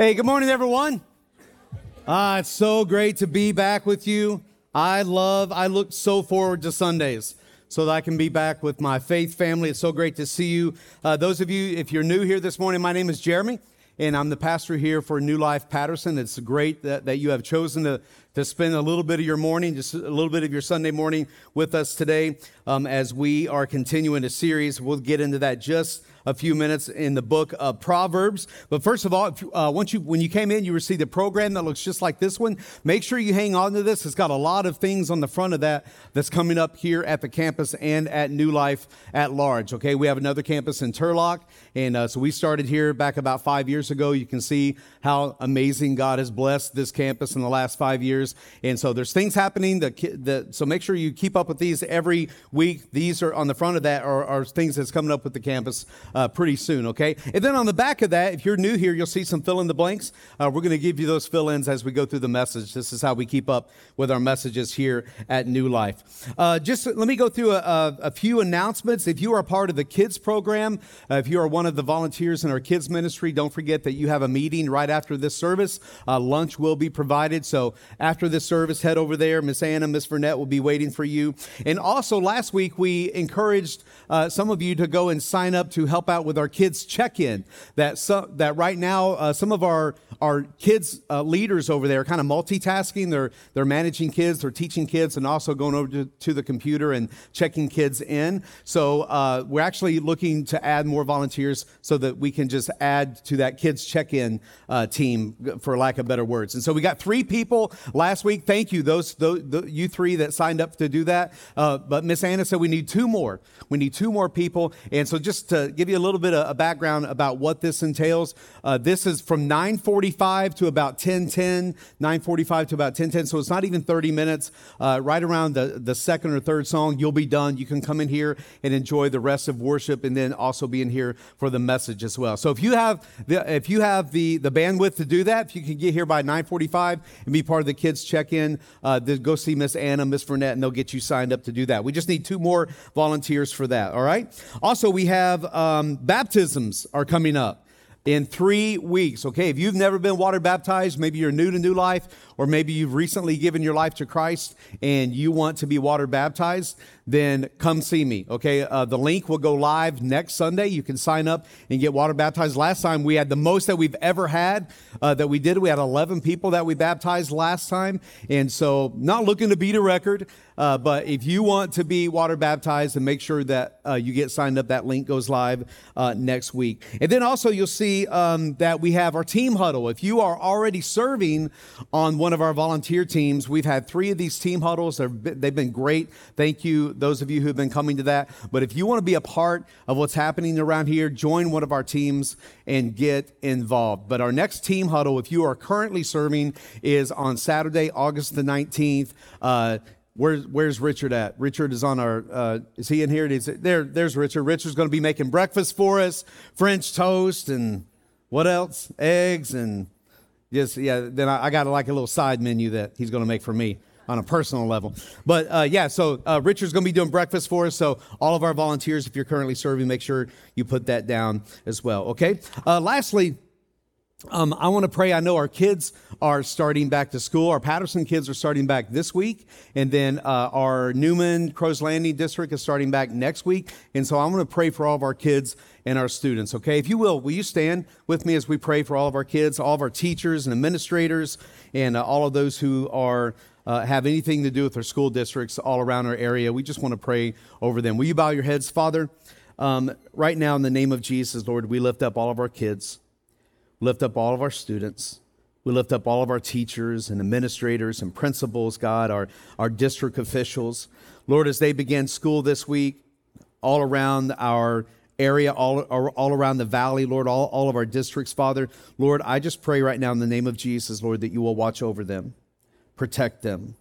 Hey, good morning, everyone. Ah, it's so great to be back with you. I love, I look so forward to Sundays so that I can be back with my faith family. It's so great to see you. Uh, those of you, if you're new here this morning, my name is Jeremy, and I'm the pastor here for New Life Patterson. It's great that, that you have chosen to, to spend a little bit of your morning, just a little bit of your Sunday morning with us today um, as we are continuing a series. We'll get into that just a few minutes in the book of Proverbs. But first of all, uh, once you when you came in, you received a program that looks just like this one. Make sure you hang on to this. It's got a lot of things on the front of that that's coming up here at the campus and at New Life at large. Okay, we have another campus in Turlock, and uh, so we started here back about five years ago. You can see how amazing God has blessed this campus in the last five years, and so there's things happening. That, that so make sure you keep up with these every week. These are on the front of that are, are things that's coming up with the campus uh, pretty soon, okay? And then on the back of that, if you're new here, you'll see some fill in the blanks. Uh, we're going to give you those fill ins as we go through the message. This is how we keep up with our messages here at New Life. Uh, just let me go through a, a, a, few announcements. If you are part of the kids program, uh, if you are one of the volunteers in our kids ministry, don't forget that you have a meeting right after this service. Uh, lunch will be provided. So after this service, head over there. Miss Anna, Miss Vernette will be waiting for you. And also, last week we encouraged uh, some of you to go and sign up to help out with our kids check-in. That so, that right now uh, some of our our kids uh, leaders over there are kind of multitasking. They're they're managing kids, they're teaching kids, and also going over to, to the computer and checking kids in. So uh, we're actually looking to add more volunteers so that we can just add to that kids check-in uh, team, for lack of better words. And so we got three people last week. Thank you, those, those you three that signed up to do that. Uh, but Miss Anna said we need two more. We need two more people. And so just to give you a little bit of a background about what this entails, uh, this is from 9:45 to about 10:10, 9:45 to about 10:10. So it's not even 30 minutes. Uh, right around the, the second or third song, you'll be done. You can come in here and enjoy the rest of worship, and then also be in here for the message as well. So if you have the if you have the the bandwidth to do that, if you can get here by 9:45 and be part of the kids check-in, uh, go see Miss Anna, Miss Vernette, and they'll get you signed up to do that. We just need two more volunteers for that. All right. Also, we have um, baptisms are coming up in three weeks. Okay, if you've never been water baptized, maybe you're new to new life, or maybe you've recently given your life to Christ and you want to be water baptized, then come see me. Okay, uh, the link will go live next Sunday. You can sign up and get water baptized. Last time we had the most that we've ever had uh, that we did. We had 11 people that we baptized last time, and so not looking to beat a record. Uh, but if you want to be water baptized and make sure that uh, you get signed up, that link goes live uh, next week. And then also you'll see um, that we have our team huddle. If you are already serving on one of our volunteer teams, we've had three of these team huddles. They've they've been great. Thank you, those of you who've been coming to that. But if you want to be a part of what's happening around here, join one of our teams and get involved. But our next team huddle, if you are currently serving, is on Saturday, August the 19th. Uh, Where's, where's Richard at? Richard is on our, uh, is he in here? Is there, there's Richard. Richard's going to be making breakfast for us, French toast and what else? Eggs and just, yeah, then I, I got like a little side menu that he's going to make for me on a personal level. But uh, yeah, so uh, Richard's going to be doing breakfast for us. So all of our volunteers, if you're currently serving, make sure you put that down as well. Okay. Uh, lastly, um, I want to pray. I know our kids are starting back to school. Our Patterson kids are starting back this week. And then uh, our Newman Crows Landing district is starting back next week. And so I want to pray for all of our kids and our students. Okay, if you will, will you stand with me as we pray for all of our kids, all of our teachers and administrators, and uh, all of those who are. Uh, have anything to do with our school districts all around our area. We just want to pray over them. Will you bow your heads, Father? Um, right now, in the name of Jesus, Lord, we lift up all of our kids lift up all of our students. We lift up all of our teachers and administrators and principals, God, our, our district officials. Lord, as they begin school this week, all around our area, all, all around the valley, Lord, all, all of our districts, Father, Lord, I just pray right now in the name of Jesus, Lord, that you will watch over them, protect them,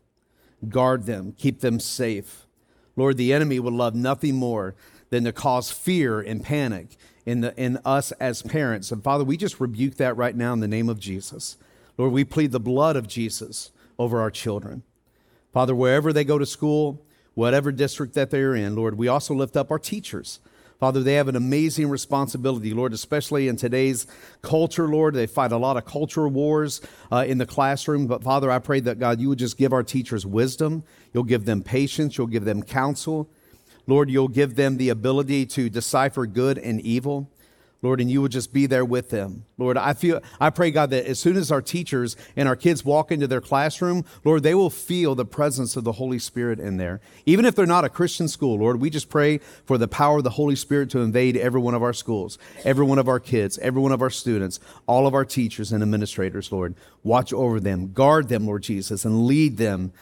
guard them, keep them safe. Lord, the enemy would love nothing more than to cause fear and panic in, the, in us as parents. And Father, we just rebuke that right now in the name of Jesus. Lord, we plead the blood of Jesus over our children. Father, wherever they go to school, whatever district that they're in, Lord, we also lift up our teachers. Father, they have an amazing responsibility, Lord, especially in today's culture, Lord. They fight a lot of culture wars uh, in the classroom. But Father, I pray that, God, you would just give our teachers wisdom. You'll give them patience. You'll give them counsel. Lord, you'll give them the ability to decipher good and evil. Lord, and you would just be there with them. Lord, I feel, I pray, God, that as soon as our teachers and our kids walk into their classroom, Lord, they will feel the presence of the Holy Spirit in there. Even if they're not a Christian school, Lord, we just pray for the power of the Holy Spirit to invade every one of our schools, every one of our kids, every one of our students, all of our teachers and administrators, Lord. Watch over them, guard them, Lord Jesus, and lead them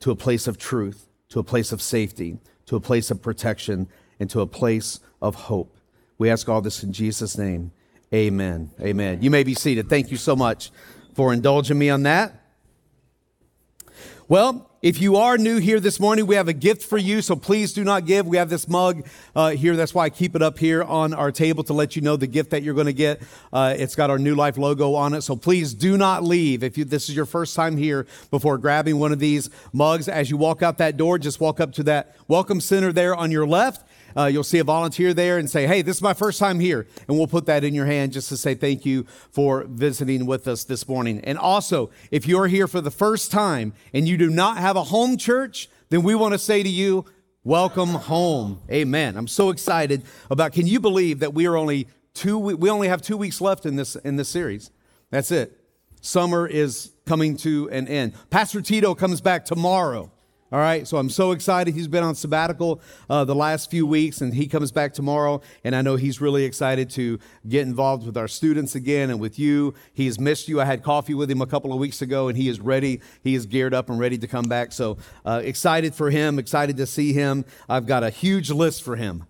to a place of truth, to a place of safety, to a place of protection, and to a place of hope. We ask all this in Jesus' name. Amen. Amen. You may be seated. Thank you so much for indulging me on that. Well, if you are new here this morning, we have a gift for you, so please do not give. We have this mug uh, here. That's why I keep it up here on our table to let you know the gift that you're going to get. Uh, it's got our New Life logo on it, so please do not leave. If you, this is your first time here, before grabbing one of these mugs, as you walk out that door, just walk up to that welcome center there on your left uh, you'll see a volunteer there and say, Hey, this is my first time here. And we'll put that in your hand just to say thank you for visiting with us this morning. And also, if you're here for the first time and you do not have a home church, then we want to say to you, Welcome home. Amen. I'm so excited about, can you believe that we are only two, we only have two weeks left in this, in this series. That's it. Summer is coming to an end. Pastor Tito comes back tomorrow. All right, so I'm so excited. He's been on sabbatical uh, the last few weeks, and he comes back tomorrow. And I know he's really excited to get involved with our students again and with you. He has missed you. I had coffee with him a couple of weeks ago, and he is ready. He is geared up and ready to come back. So uh, excited for him, excited to see him. I've got a huge list for him.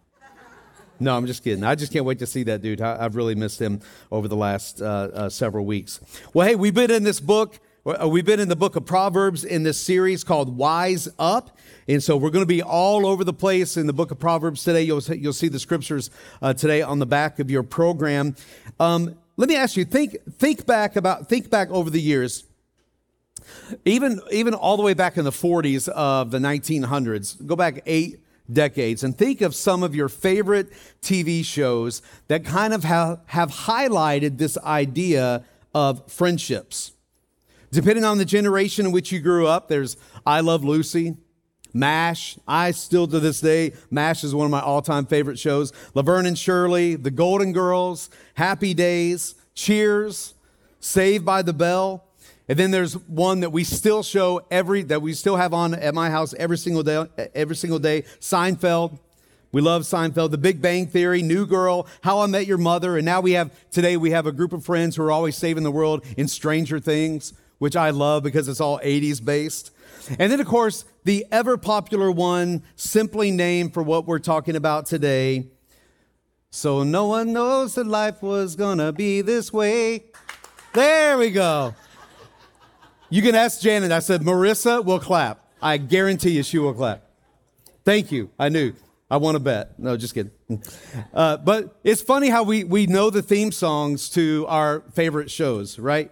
No, I'm just kidding. I just can't wait to see that dude. I, have really missed him over the last uh, uh, several weeks. Well, hey, we've been in this book we've been in the book of Proverbs in this series called Wise Up. And so we're going to be all over the place in the book of Proverbs today. You'll, you'll see the scriptures uh, today on the back of your program. Um, let me ask you, think, think back about, think back over the years. Even, even all the way back in the 40s of the 1900s, go back eight decades and think of some of your favorite TV shows that kind of have, have highlighted this idea of friendships. Depending on the generation in which you grew up, there's I Love Lucy, MASH. I still to this day, MASH is one of my all time favorite shows. Laverne and Shirley, The Golden Girls, Happy Days, Cheers, Saved by the Bell. And then there's one that we still show every, that we still have on at my house every single day, every single day, Seinfeld. We love Seinfeld, The Big Bang Theory, New Girl, How I Met Your Mother, and now we have, today we have a group of friends who are always saving the world in Stranger Things which I love because it's all 80s based. And then, of course, the ever popular one, simply named for what we're talking about today. So no one knows that life was gonna be this way. There we go. You can ask Janet. I said, Marissa will clap. I guarantee you she will clap. Thank you. I knew. I want to bet. No, just kidding. Uh, but it's funny how we, we know the theme songs to our favorite shows, right?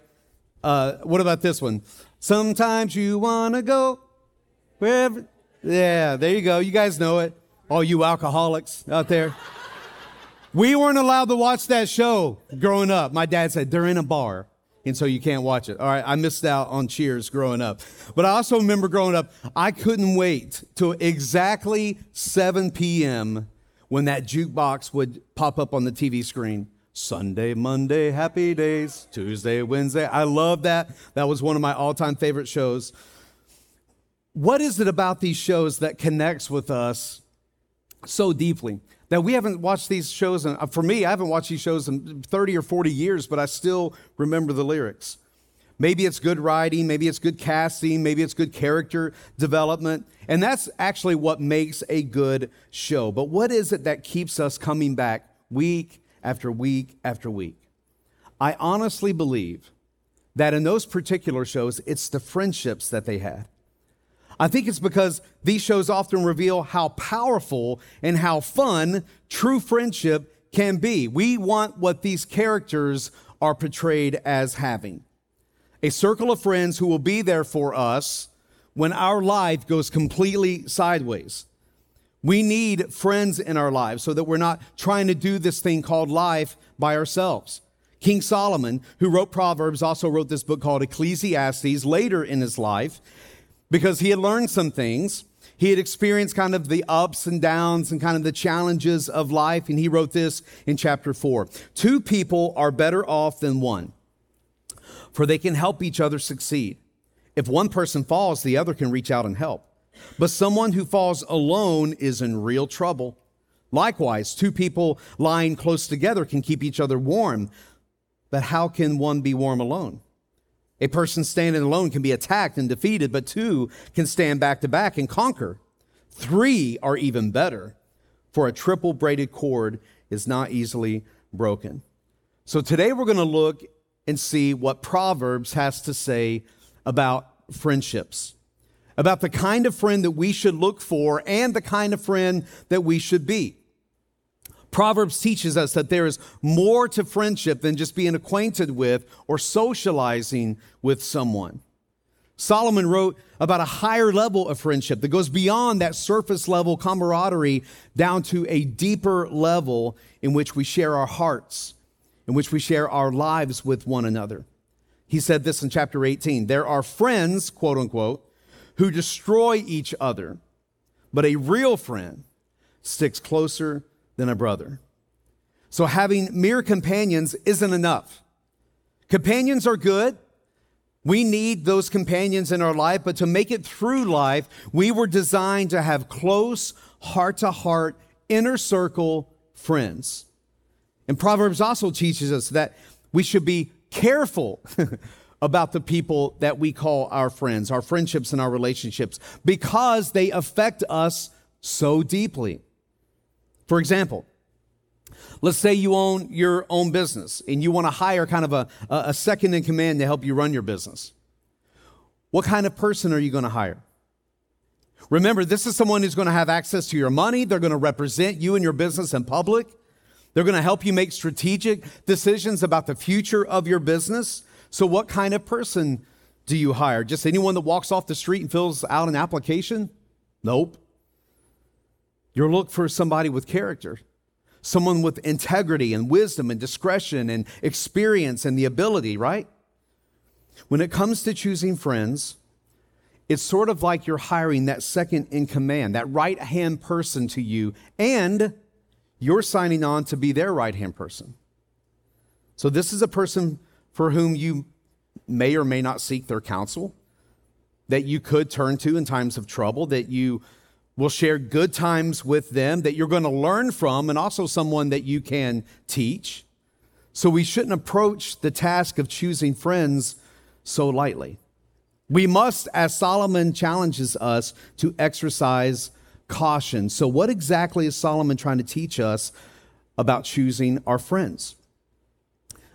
Uh, what about this one? Sometimes you want to go wherever. Yeah, there you go. You guys know it. All you alcoholics out there. we weren't allowed to watch that show growing up. My dad said they're in a bar, and so you can't watch it. All right, I missed out on Cheers growing up. But I also remember growing up, I couldn't wait till exactly 7 p.m. when that jukebox would pop up on the TV screen. Sunday, Monday, happy days, Tuesday, Wednesday. I love that. That was one of my all time favorite shows. What is it about these shows that connects with us so deeply? That we haven't watched these shows, in, uh, for me, I haven't watched these shows in 30 or 40 years, but I still remember the lyrics. Maybe it's good writing, maybe it's good casting, maybe it's good character development. And that's actually what makes a good show. But what is it that keeps us coming back week after week after week. I honestly believe that in those particular shows, it's the friendships that they had. I think it's because these shows often reveal how powerful and how fun true friendship can be. We want what these characters are portrayed as having a circle of friends who will be there for us when our life goes completely sideways We need friends in our lives so that we're not trying to do this thing called life by ourselves. King Solomon, who wrote Proverbs, also wrote this book called Ecclesiastes later in his life because he had learned some things. He had experienced kind of the ups and downs and kind of the challenges of life. And he wrote this in chapter four Two people are better off than one, for they can help each other succeed. If one person falls, the other can reach out and help. But someone who falls alone is in real trouble. Likewise, two people lying close together can keep each other warm. But how can one be warm alone? A person standing alone can be attacked and defeated, but two can stand back to back and conquer. Three are even better, for a triple braided cord is not easily broken. So today we're going to look and see what Proverbs has to say about friendships about the kind of friend that we should look for and the kind of friend that we should be. Proverbs teaches us that there is more to friendship than just being acquainted with or socializing with someone. Solomon wrote about a higher level of friendship that goes beyond that surface level camaraderie down to a deeper level in which we share our hearts, in which we share our lives with one another. He said this in chapter 18 there are friends, quote unquote, who destroy each other, but a real friend sticks closer than a brother. So having mere companions isn't enough. Companions are good. We need those companions in our life, but to make it through life, we were designed to have close, heart to heart, inner circle friends. And Proverbs also teaches us that we should be careful about the people that we call our friends, our friendships and our relationships, because they affect us so deeply. For example, let's say you own your own business and you want to hire kind of a, a second in command to help you run your business. What kind of person are you going to hire? Remember, this is someone who's going to have access to your money. They're going to represent you and your business in public. They're going to help you make strategic decisions about the future of your business. So, what kind of person do you hire? Just anyone that walks off the street and fills out an application? Nope. You're looking for somebody with character, someone with integrity and wisdom and discretion and experience and the ability, right? When it comes to choosing friends, it's sort of like you're hiring that second in command, that right hand person to you, and you're signing on to be their right hand person. So, this is a person for whom you may or may not seek their counsel, that you could turn to in times of trouble, that you will share good times with them, that you're going to learn from, and also someone that you can teach. So we shouldn't approach the task of choosing friends so lightly. We must, as Solomon challenges us, to exercise caution. So, what exactly is Solomon trying to teach us about choosing our friends?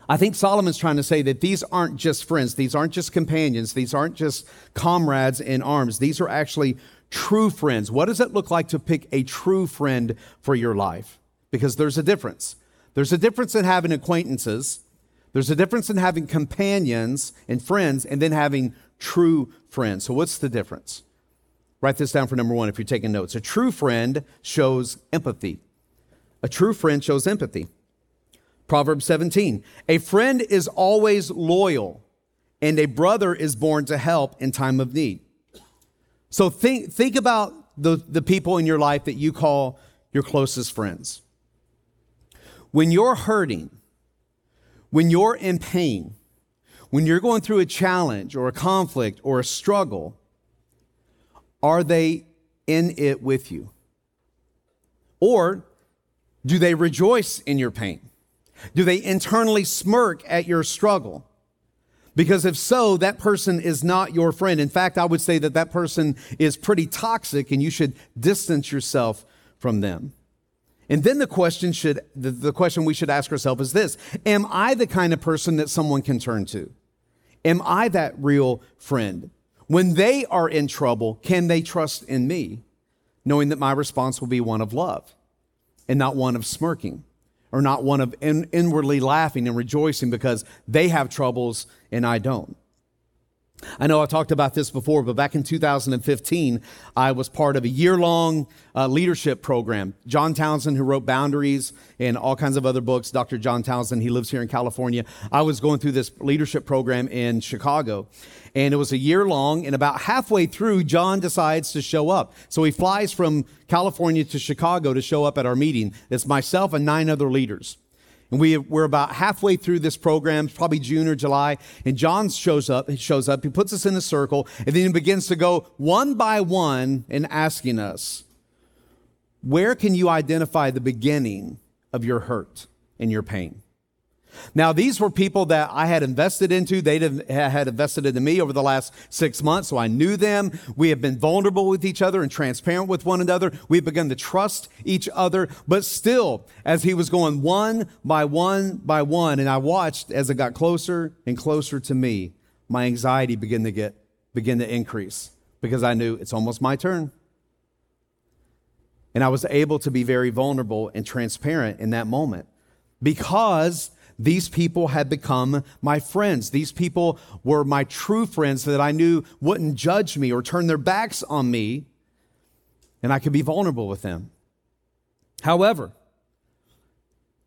I think Solomon's trying to say that these aren't just friends, these aren't just companions, these aren't just comrades in arms. These are actually true friends. What does it look like to pick a true friend for your life? Because there's a difference. There's a difference in having acquaintances, there's a difference in having companions and friends, and then having true friends. So, what's the difference? Write this down for number one if you're taking notes. A true friend shows empathy. A true friend shows empathy. Proverbs 17 A friend is always loyal, and a brother is born to help in time of need. So think, think about the, the people in your life that you call your closest friends. When you're hurting, when you're in pain, when you're going through a challenge or a conflict or a struggle, are they in it with you? Or do they rejoice in your pain? Do they internally smirk at your struggle? Because if so, that person is not your friend. In fact, I would say that that person is pretty toxic and you should distance yourself from them. And then the question should the, question we should ask ourselves is this: Am I the kind of person that someone can turn to? Am I that real friend? When they are in trouble, can they trust in me, knowing that my response will be one of love and not one of smirking? Or not one of in, inwardly laughing and rejoicing because they have troubles and I don't. I know I've talked about this before, but back in 2015, I was part of a year long uh, leadership program. John Townsend, who wrote Boundaries and all kinds of other books, Dr. John Townsend, he lives here in California. I was going through this leadership program in Chicago, and it was a year long. And about halfway through, John decides to show up. So he flies from California to Chicago to show up at our meeting. It's myself and nine other leaders. And we, we're about halfway through this program, probably June or July, and John shows up, he shows up, he puts us in a circle, and then he begins to go one by one and asking us, where can you identify the beginning of your hurt and your pain? Now, these were people that I had invested into. They had invested into me over the last six months, so I knew them. We have been vulnerable with each other and transparent with one another. We've begun to trust each other. But still, as he was going one by one by one, and I watched as it got closer and closer to me, my anxiety began to get begin to increase because I knew it's almost my turn. And I was able to be very vulnerable and transparent in that moment because these people had become my friends. These people were my true friends that I knew wouldn't judge me or turn their backs on me, and I could be vulnerable with them. However,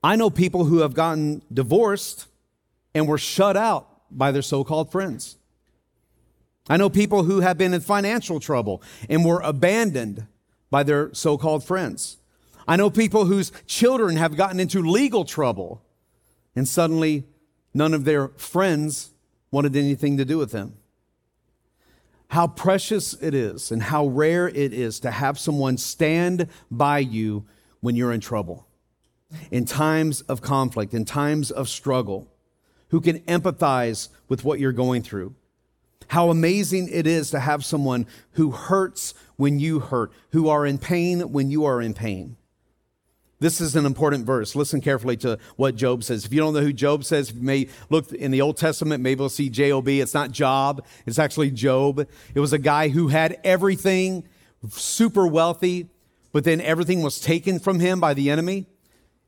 I know people who have gotten divorced and were shut out by their so called friends. I know people who have been in financial trouble and were abandoned by their so called friends. I know people whose children have gotten into legal trouble and suddenly none of their friends wanted anything to do with them. How precious it is and how rare it is to have someone stand by you when you're in trouble, in times of conflict, in times of struggle, who can empathize with what you're going through. How amazing it is to have someone who hurts when you hurt, who are in pain when you are in pain. This is an important verse. Listen carefully to what Job says. If you don't know who Job says, you may look in the Old Testament, maybe we'll see J-O-B. It's not Job, it's actually Job. It was a guy who had everything, super wealthy, but then everything was taken from him by the enemy.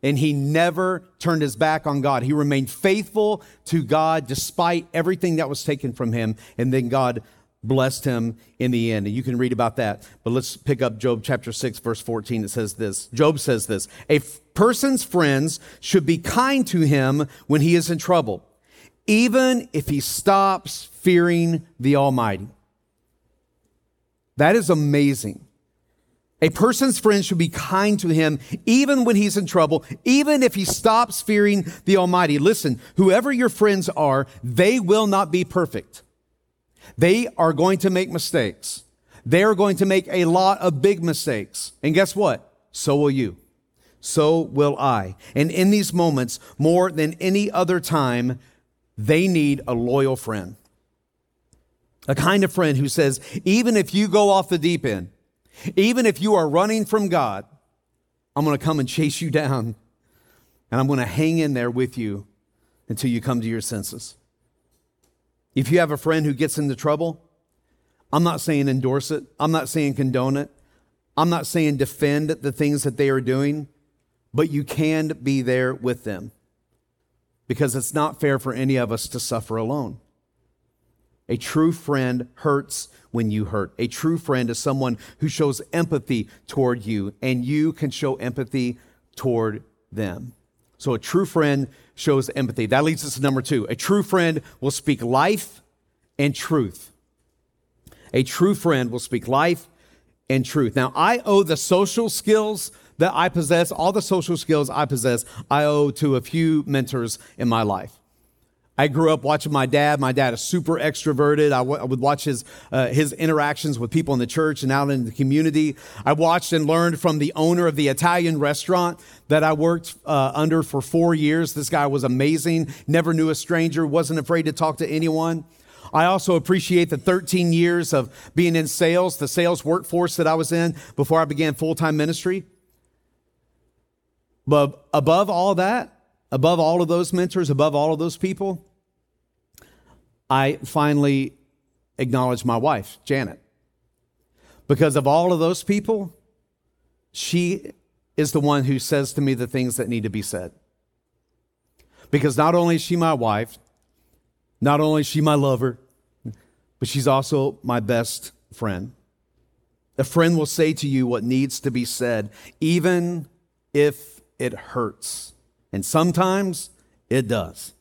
And he never turned his back on God. He remained faithful to God despite everything that was taken from him. And then God blessed him in the end. And you can read about that. But let's pick up Job chapter 6, verse 14. It says this Job says this A f- person's friends should be kind to him when he is in trouble, even if he stops fearing the Almighty. That is amazing. A person's friends should be kind to him even when he's in trouble, even if he stops fearing the Almighty. Listen, whoever your friends are, they will not be perfect. They are going to make mistakes. They're going to make a lot of big mistakes. And guess what? So will you. So will I. And in these moments, more than any other time, they need a loyal friend. A kind of friend who says, even if you go off the deep end, even if you are running from God, I'm going to come and chase you down and I'm going to hang in there with you until you come to your senses. If you have a friend who gets into trouble, I'm not saying endorse it. I'm not saying condone it. I'm not saying defend the things that they are doing, but you can be there with them because it's not fair for any of us to suffer alone. A true friend hurts when you hurt. A true friend is someone who shows empathy toward you, and you can show empathy toward them. So a true friend shows empathy. That leads us to number two. A true friend will speak life and truth. A true friend will speak life and truth. Now, I owe the social skills that I possess, all the social skills I possess, I owe to a few mentors in my life. I grew up watching my dad. My dad is super extroverted. I, w- I would watch his, uh, his interactions with people in the church and out in the community. I watched and learned from the owner of the Italian restaurant that I worked uh, under for four years. This guy was amazing, never knew a stranger, wasn't afraid to talk to anyone. I also appreciate the 13 years of being in sales, the sales workforce that I was in before I began full time ministry. But above all that, above all of those mentors, above all of those people, I finally acknowledge my wife, Janet. Because of all of those people, she is the one who says to me the things that need to be said. Because not only is she my wife, not only is she my lover, but she's also my best friend. A friend will say to you what needs to be said, even if it hurts. And sometimes it does.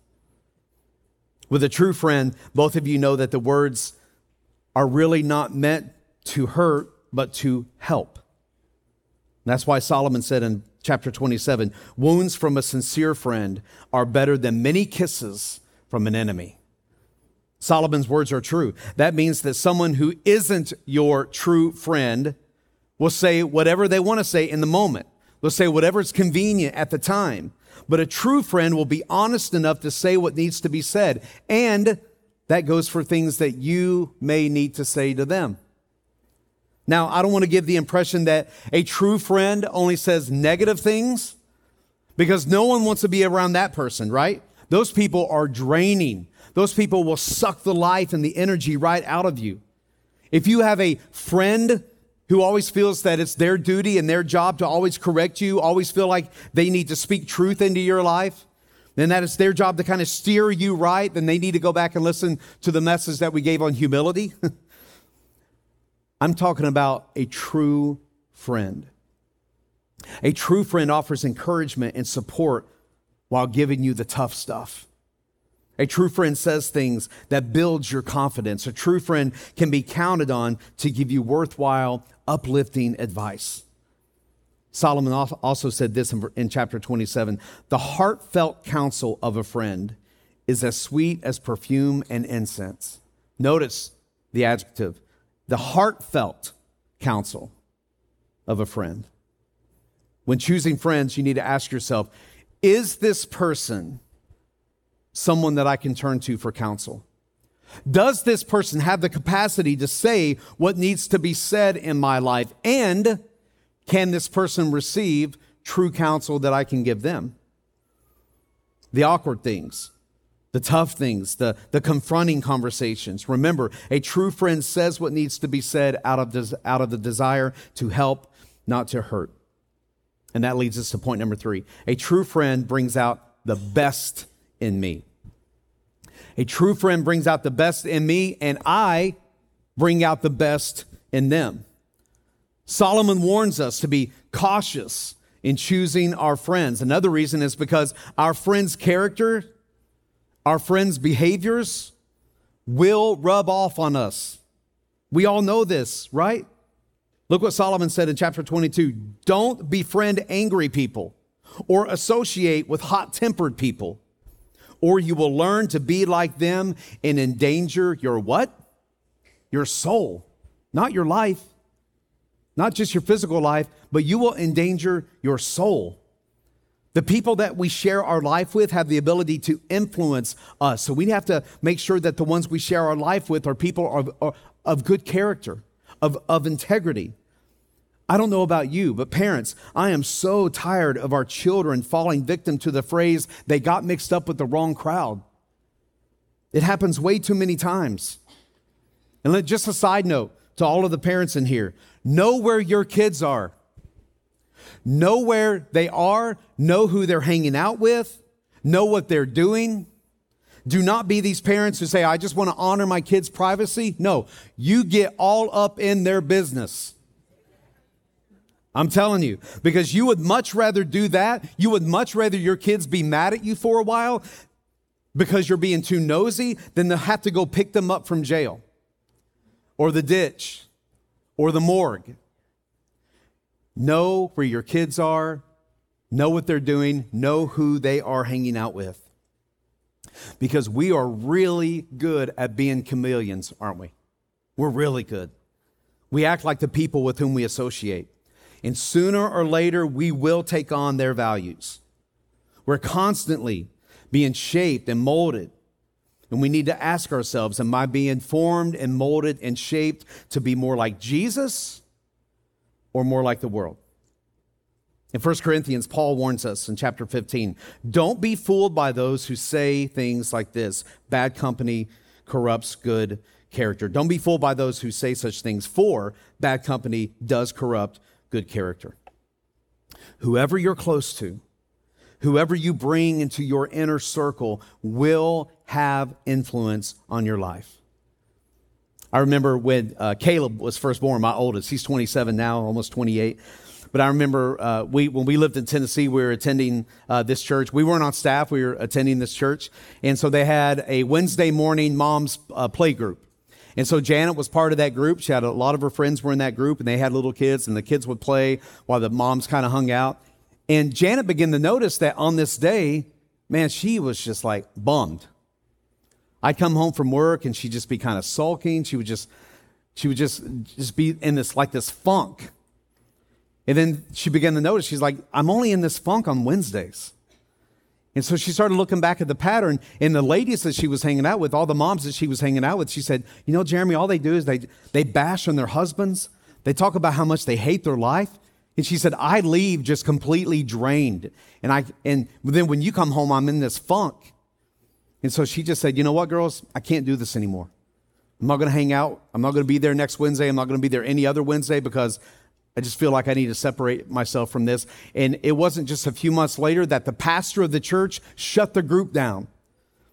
With a true friend, both of you know that the words are really not meant to hurt, but to help. That's why Solomon said in chapter 27 wounds from a sincere friend are better than many kisses from an enemy. Solomon's words are true. That means that someone who isn't your true friend will say whatever they want to say in the moment. They'll say whatever is convenient at the time. But a true friend will be honest enough to say what needs to be said. And that goes for things that you may need to say to them. Now, I don't want to give the impression that a true friend only says negative things because no one wants to be around that person, right? Those people are draining. Those people will suck the life and the energy right out of you. If you have a friend who always feels that it's their duty and their job to always correct you, always feel like they need to speak truth into your life, then that it's their job to kind of steer you right, then they need to go back and listen to the message that we gave on humility. I'm talking about a true friend. A true friend offers encouragement and support while giving you the tough stuff. A true friend says things that builds your confidence. A true friend can be counted on to give you worthwhile, uplifting advice. Solomon also said this in chapter 27 The heartfelt counsel of a friend is as sweet as perfume and incense. Notice the adjective the heartfelt counsel of a friend. When choosing friends, you need to ask yourself is this person someone that I can turn to for counsel? Does this person have the capacity to say what needs to be said in my life? And can this person receive true counsel that I can give them? The awkward things the tough things, the, the confronting conversations. Remember, a true friend says what needs to be said out of, des- out of the desire to help, not to hurt. And that leads us to point number three. A true friend brings out the best in me. A true friend brings out the best in me, and I bring out the best in them. Solomon warns us to be cautious in choosing our friends. Another reason is because our friend's character our friends' behaviors will rub off on us. We all know this, right? Look what Solomon said in chapter 22 Don't befriend angry people or associate with hot tempered people, or you will learn to be like them and endanger your what? Your soul, not your life, not just your physical life, but you will endanger your soul. The people that we share our life with have the ability to influence us. So we have to make sure that the ones we share our life with are people of, of, good character, of, of integrity. I don't know about you, but parents, I am so tired of our children falling victim to the phrase, they got mixed up with the wrong crowd. It happens way too many times. And let, just a side note to all of the parents in here know where your kids are. Know where they are, know who they're hanging out with, know what they're doing. Do not be these parents who say, I just want to honor my kids' privacy. No, you get all up in their business. I'm telling you, because you would much rather do that. You would much rather your kids be mad at you for a while because you're being too nosy than to have to go pick them up from jail or the ditch or the morgue Know where your kids are, know what they're doing, know who they are hanging out with. Because we are really good at being chameleons, aren't we? We're really good. We act like the people with whom we associate. And sooner or later, we will take on their values. We're constantly being shaped and molded. And we need to ask ourselves Am I being formed and molded and shaped to be more like Jesus or more like the world. In 1 Corinthians, Paul warns us in chapter 15 don't be fooled by those who say things like this bad company corrupts good character. Don't be fooled by those who say such things, for bad company does corrupt good character. Whoever you're close to, whoever you bring into your inner circle will have influence on your life. I remember when uh, Caleb was first born, my oldest. He's 27 now, almost 28. But I remember uh, we, when we lived in Tennessee, we were attending uh, this church. We weren't on staff, we were attending this church. And so they had a Wednesday morning mom's uh, play group. And so Janet was part of that group. She had a lot of her friends were in that group, and they had little kids, and the kids would play while the moms kind of hung out. And Janet began to notice that on this day, man, she was just like bummed. I'd come home from work and she'd just be kind of sulking. She would just, she would just, just be in this like this funk. And then she began to notice, she's like, I'm only in this funk on Wednesdays. And so she started looking back at the pattern. And the ladies that she was hanging out with, all the moms that she was hanging out with, she said, You know, Jeremy, all they do is they, they bash on their husbands. They talk about how much they hate their life. And she said, I leave just completely drained. And I and then when you come home, I'm in this funk. And so she just said, you know what, girls, I can't do this anymore. I'm not going to hang out. I'm not going to be there next Wednesday. I'm not going to be there any other Wednesday because I just feel like I need to separate myself from this. And it wasn't just a few months later that the pastor of the church shut the group down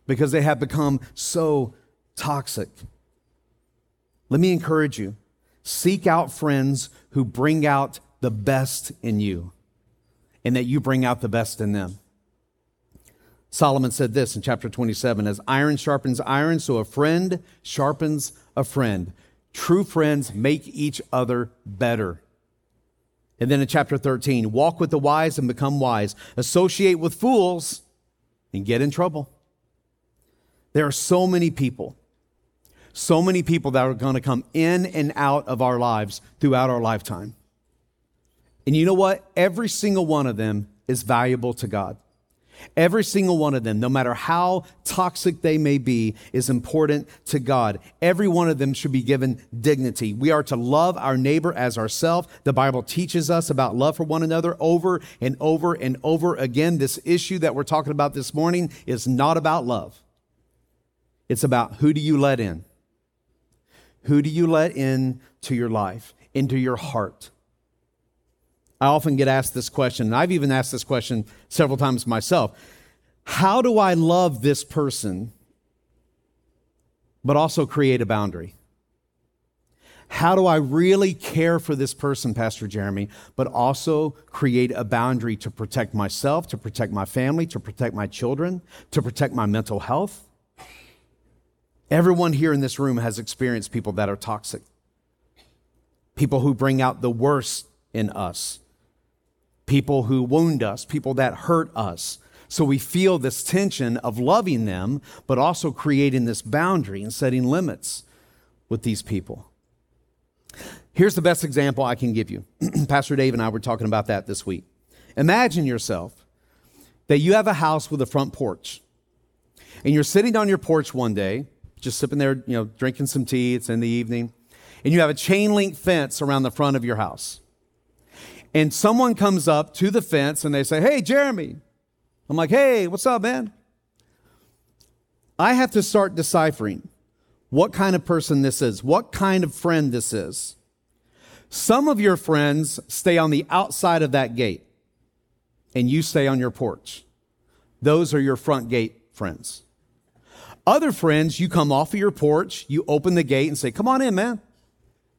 because they had become so toxic. Let me encourage you seek out friends who bring out the best in you and that you bring out the best in them. Solomon said this in chapter 27 As iron sharpens iron, so a friend sharpens a friend. True friends make each other better. And then in chapter 13, walk with the wise and become wise, associate with fools and get in trouble. There are so many people, so many people that are going to come in and out of our lives throughout our lifetime. And you know what? Every single one of them is valuable to God. Every single one of them, no matter how toxic they may be, is important to God. Every one of them should be given dignity. We are to love our neighbor as ourselves. The Bible teaches us about love for one another over and over and over again. This issue that we're talking about this morning is not about love. It's about who do you let in? Who do you let in to your life, into your heart? I often get asked this question, and I've even asked this question several times myself. How do I love this person, but also create a boundary? How do I really care for this person, Pastor Jeremy, but also create a boundary to protect myself, to protect my family, to protect my children, to protect my mental health? Everyone here in this room has experienced people that are toxic, people who bring out the worst in us people who wound us, people that hurt us. So we feel this tension of loving them, but also creating this boundary and setting limits with these people. Here's the best example I can give you. Pastor Dave and I were talking about that this week. Imagine yourself that you have a house with a front porch, and you're sitting on your porch one day, just sipping there, you know, drinking some tea, it's in the evening, and you have a chain link fence around the front of your house and someone comes up to the fence and they say, Hey, Jeremy. I'm like, Hey, what's up, man? I have to start deciphering what kind of person this is, what kind of friend this is. Some of your friends stay on the outside of that gate, and you stay on your porch. Those are your front gate friends. Other friends, you come off of your porch, you open the gate and say, Come on in, man.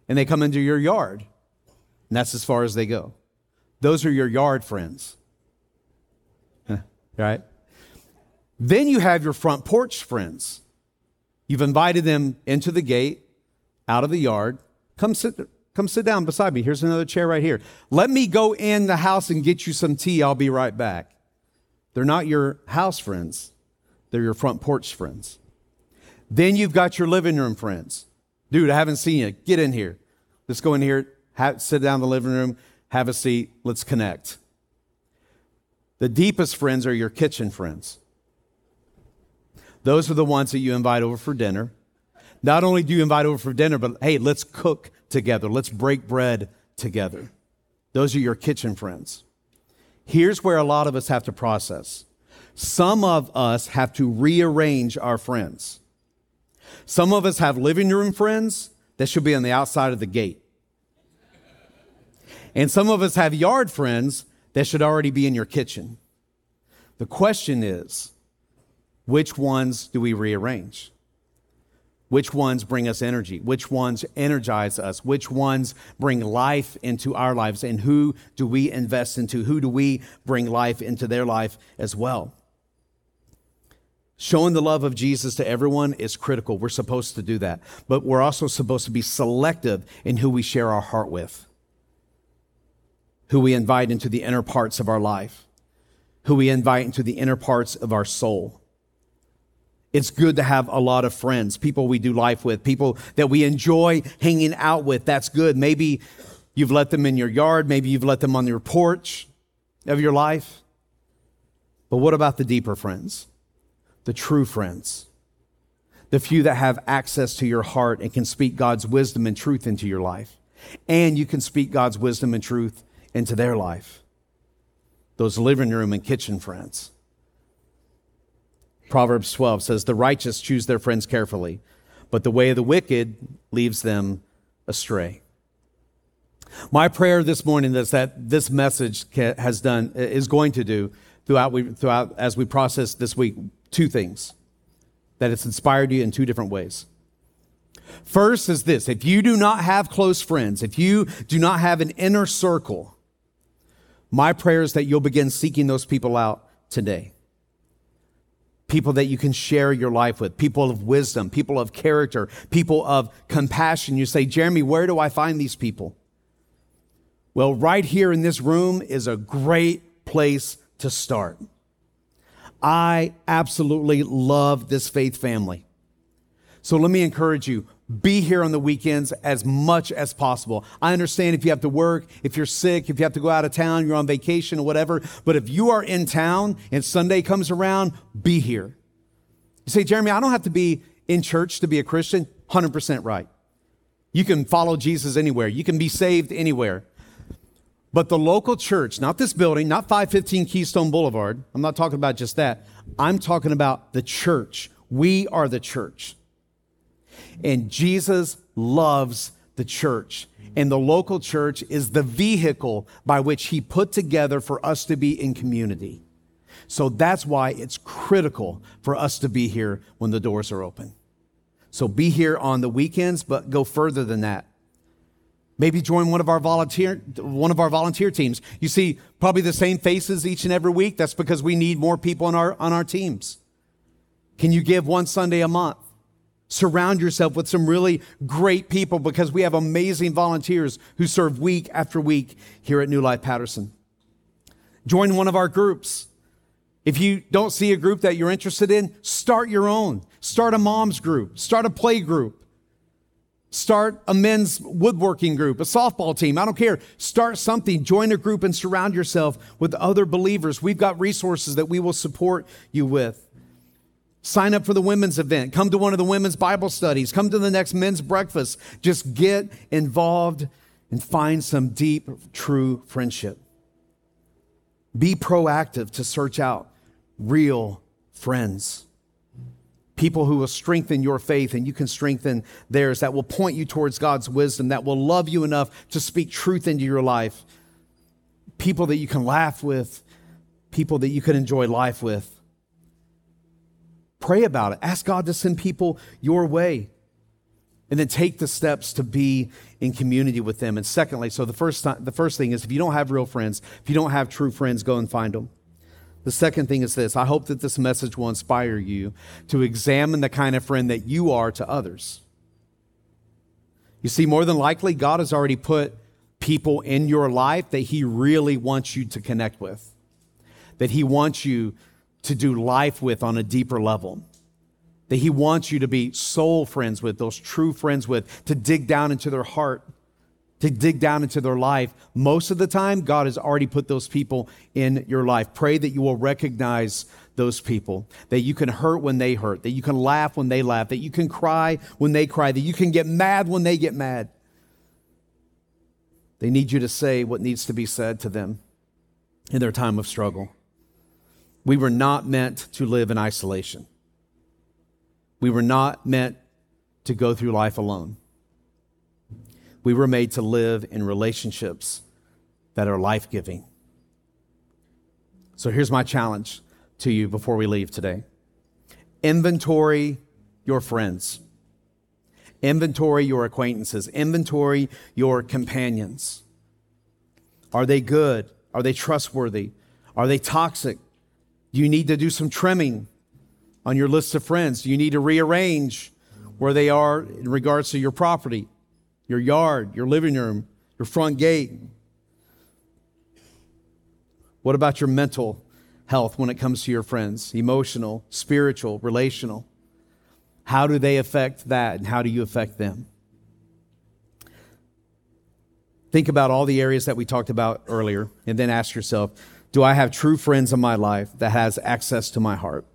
And they come into your yard. And that's as far as they go. Those are your yard friends. right? Then you have your front porch friends. You've invited them into the gate, out of the yard. Come sit, come sit down beside me. Here's another chair right here. Let me go in the house and get you some tea. I'll be right back. They're not your house friends, they're your front porch friends. Then you've got your living room friends. Dude, I haven't seen you. Get in here. Let's go in here, have, sit down in the living room, have a seat, let's connect. The deepest friends are your kitchen friends. Those are the ones that you invite over for dinner. Not only do you invite over for dinner, but hey, let's cook together. Let's break bread together. Those are your kitchen friends. Here's where a lot of us have to process. Some of us have to rearrange our friends. Some of us have living room friends that should be on the outside of the gate. And some of us have yard friends that should already be in your kitchen. The question is, which ones do we rearrange? Which ones bring us energy? Which ones energize us? Which ones bring life into our lives? And who do we invest into? Who do we bring life into their life as well? Showing the love of Jesus to everyone is critical. We're supposed to do that. But we're also supposed to be selective in who we share our heart with, who we invite into the inner parts of our life, who we invite into the inner parts of our soul. It's good to have a lot of friends, people we do life with, people that we enjoy hanging out with. That's good. Maybe you've let them in your yard, maybe you've let them on your porch of your life. But what about the deeper friends? The true friends? The few that have access to your heart and can speak God's wisdom and truth into your life. And you can speak God's wisdom and truth into their life. Those living room and kitchen friends. Proverbs 12 says, The righteous choose their friends carefully, but the way of the wicked leaves them astray. My prayer this morning is that this message has done, is going to do throughout, we, throughout as we process this week, two things. That it's inspired you in two different ways. First is this if you do not have close friends, if you do not have an inner circle, my prayer is that you'll begin seeking those people out today people that you can share your life with, people of wisdom, people of character, people of compassion. You say, Jeremy, where do I find these people? Well, right here in this room is a great place to start. I absolutely love this faith family. So let me encourage you be here on the weekends as much as possible. I understand if you have to work, if you're sick, if you have to go out of town, you're on vacation or whatever. But if you are in town and Sunday comes around, be here. You say, Jeremy, I don't have to be in church to be a Christian. 100% right. You can follow Jesus anywhere, you can be saved anywhere. But the local church, not this building, not 515 Keystone Boulevard, I'm not talking about just that. I'm talking about the church. We are the church. And Jesus loves the church. And the local church is the vehicle by which he put together for us to be in community. So that's why it's critical for us to be here when the doors are open. So be here on the weekends, but go further than that. Maybe join one of our volunteer one of our volunteer teams. You see probably the same faces each and every week. That's because we need more people on our on our teams. Can you give one Sunday a month? Surround yourself with some really great people because we have amazing volunteers who serve week after week here at New Life Patterson. Join one of our groups. If you don't see a group that you're interested in, start your own. Start a mom's group, start a play group, start a men's woodworking group, a softball team. I don't care. Start something, join a group, and surround yourself with other believers. We've got resources that we will support you with. Sign up for the women's event. Come to one of the women's Bible studies. Come to the next men's breakfast. Just get involved and find some deep, true friendship. Be proactive to search out real friends. People who will strengthen your faith and you can strengthen theirs, that will point you towards God's wisdom, that will love you enough to speak truth into your life. People that you can laugh with, people that you can enjoy life with. Pray about it. Ask God to send people your way. And then take the steps to be in community with them. And secondly, so the first, th- the first thing is if you don't have real friends, if you don't have true friends, go and find them. The second thing is this I hope that this message will inspire you to examine the kind of friend that you are to others. You see, more than likely, God has already put people in your life that He really wants you to connect with, that He wants you to do life with on a deeper level. That He wants you to be soul friends with, those true friends with, to dig down into their heart, to dig down into their life. Most of the time, God has already put those people in your life. Pray that you will recognize those people, that you can hurt when they hurt, that you can laugh when they laugh, that you can cry when they cry, that you can get mad when they get mad. They need you to say what needs to be said to them in their time of struggle. We were not meant to live in isolation. We were not meant to go through life alone. We were made to live in relationships that are life giving. So here's my challenge to you before we leave today inventory your friends. Inventory your acquaintances, inventory your companions. Are they good? Are they trustworthy? Are they toxic? Do you need to do some trimming on your list of friends? Do you need to rearrange where they are in regards to your property, your yard, your living room, your front gate? What about your mental health when it comes to your friends? Emotional, spiritual, relational? How do they affect that, and how do you affect them? Think about all the areas that we talked about earlier, and then ask yourself Do I have true friends in my life that has access to my heart?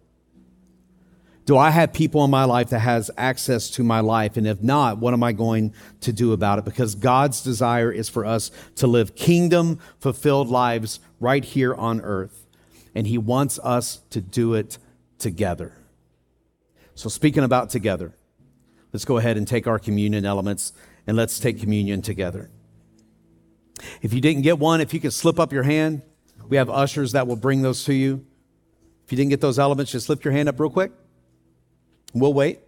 Do I have people in my life that has access to my life? And if not, what am I going to do about it? Because God's desire is for us to live kingdom fulfilled lives right here on earth. And He wants us to do it together. So, speaking about together, let's go ahead and take our communion elements and let's take communion together. If you didn't get one, if you could slip up your hand, we have ushers that will bring those to you. If you didn't get those elements, just lift your hand up real quick. We'll wait.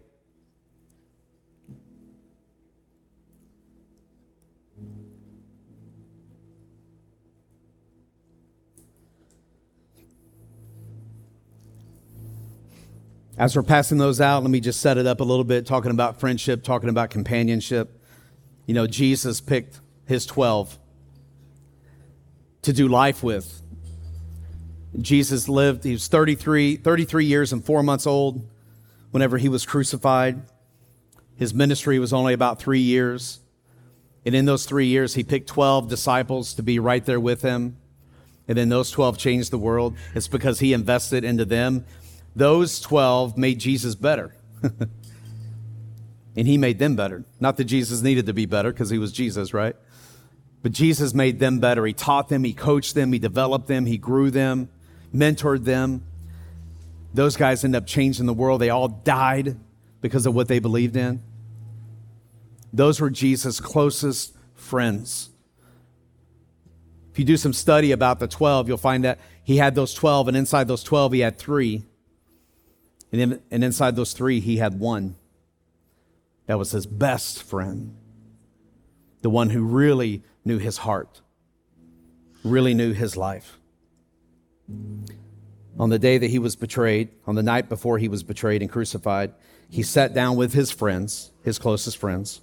As we're passing those out, let me just set it up a little bit, talking about friendship, talking about companionship. You know, Jesus picked his 12 to do life with. Jesus lived, he was 33, 33 years and four months old whenever he was crucified. His ministry was only about three years. And in those three years, he picked 12 disciples to be right there with him. And then those 12 changed the world. It's because he invested into them those 12 made Jesus better. and he made them better. Not that Jesus needed to be better because he was Jesus, right? But Jesus made them better. He taught them, he coached them, he developed them, he grew them, mentored them. Those guys end up changing the world. They all died because of what they believed in. Those were Jesus' closest friends. If you do some study about the 12, you'll find that he had those 12, and inside those 12, he had three and, in, and inside those three, he had one that was his best friend, the one who really knew his heart, really knew his life. On the day that he was betrayed, on the night before he was betrayed and crucified, he sat down with his friends, his closest friends.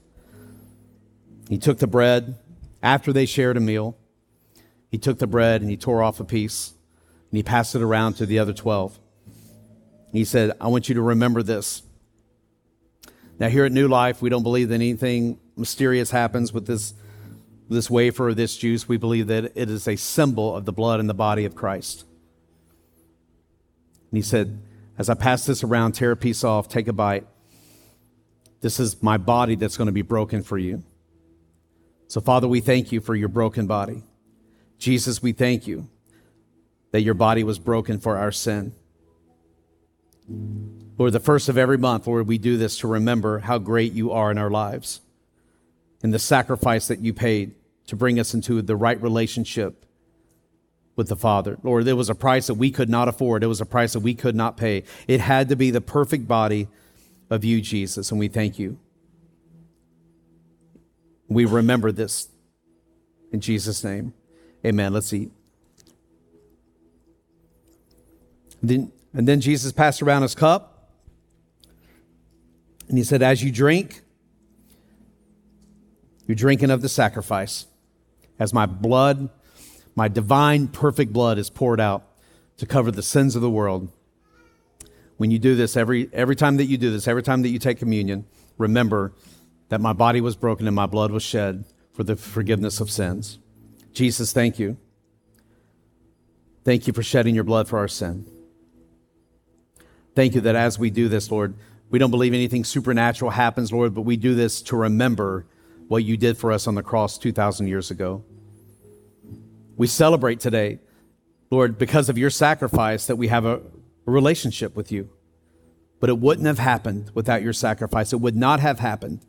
He took the bread after they shared a meal. He took the bread and he tore off a piece and he passed it around to the other 12. He said, I want you to remember this. Now, here at New Life, we don't believe that anything mysterious happens with this, this wafer or this juice. We believe that it is a symbol of the blood and the body of Christ. And he said, As I pass this around, tear a piece off, take a bite. This is my body that's going to be broken for you. So, Father, we thank you for your broken body. Jesus, we thank you that your body was broken for our sin. Lord, the first of every month, Lord, we do this to remember how great you are in our lives and the sacrifice that you paid to bring us into the right relationship with the Father. Lord, there was a price that we could not afford, it was a price that we could not pay. It had to be the perfect body of you, Jesus, and we thank you. We remember this in Jesus' name. Amen. Let's eat. Then and then Jesus passed around his cup. And he said, As you drink, you're drinking of the sacrifice. As my blood, my divine, perfect blood is poured out to cover the sins of the world. When you do this, every, every time that you do this, every time that you take communion, remember that my body was broken and my blood was shed for the forgiveness of sins. Jesus, thank you. Thank you for shedding your blood for our sin. Thank you that as we do this, Lord, we don't believe anything supernatural happens, Lord, but we do this to remember what you did for us on the cross 2,000 years ago. We celebrate today, Lord, because of your sacrifice, that we have a, relationship with you. But it wouldn't have happened without your sacrifice. It would not have happened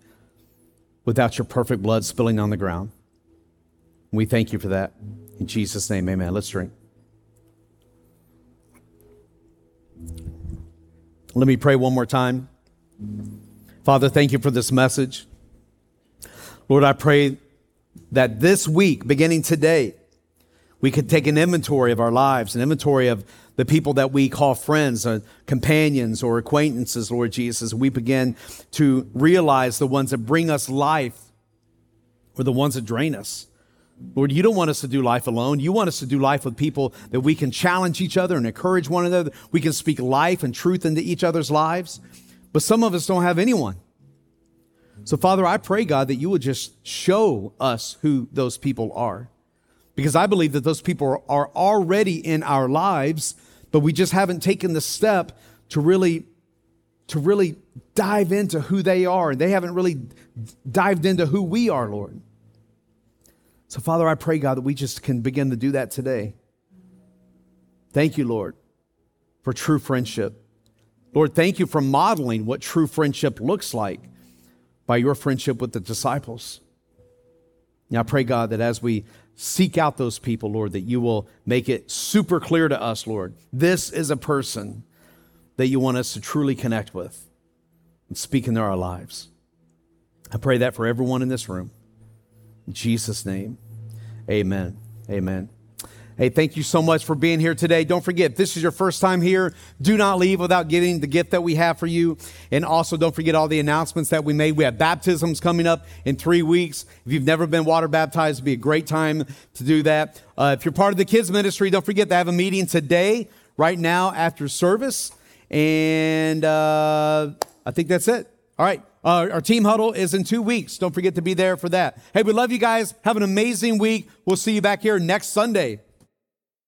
without your perfect blood spilling on the ground. We thank you for that. In Jesus' name, amen. Let's drink. Let me pray one more time. Father, thank you for this message. Lord, I pray that this week, beginning today, we could take an inventory of our lives, an inventory of the people that we call friends, or uh, companions, or acquaintances, Lord Jesus. We begin to realize the ones that bring us life or the ones that drain us. Lord, you don't want us to do life alone. You want us to do life with people that we can challenge each other and encourage one another. We can speak life and truth into each other's lives. But some of us don't have anyone. So, Father, I pray, God, that you would just show us who those people are. Because I believe that those people are already in our lives, but we just haven't taken the step to really to really dive into who they are. And they haven't really dived into who we are, Lord. So, Father, I pray, God, that we just can begin to do that today. Thank you, Lord, for true friendship. Lord, thank you for modeling what true friendship looks like by your friendship with the disciples. Now, I pray, God, that as we seek out those people, Lord, that you will make it super clear to us, Lord. This is a person that you want us to truly connect with and speak into our lives. I pray that for everyone in this room. In Jesus' name, amen. Amen. Hey, thank you so much for being here today. Don't forget, if this is your first time here, do not leave without getting the gift that we have for you. And also, don't forget all the announcements that we made. We have baptisms coming up in three weeks. If you've never been water baptized, it'd be a great time to do that. Uh, if you're part of the kids ministry, don't forget to have a meeting today, right now, after service. And uh, I think that's it. All right. Uh, our team huddle is in two weeks. Don't forget to be there for that. Hey, we love you guys. Have an amazing week. We'll see you back here next Sunday.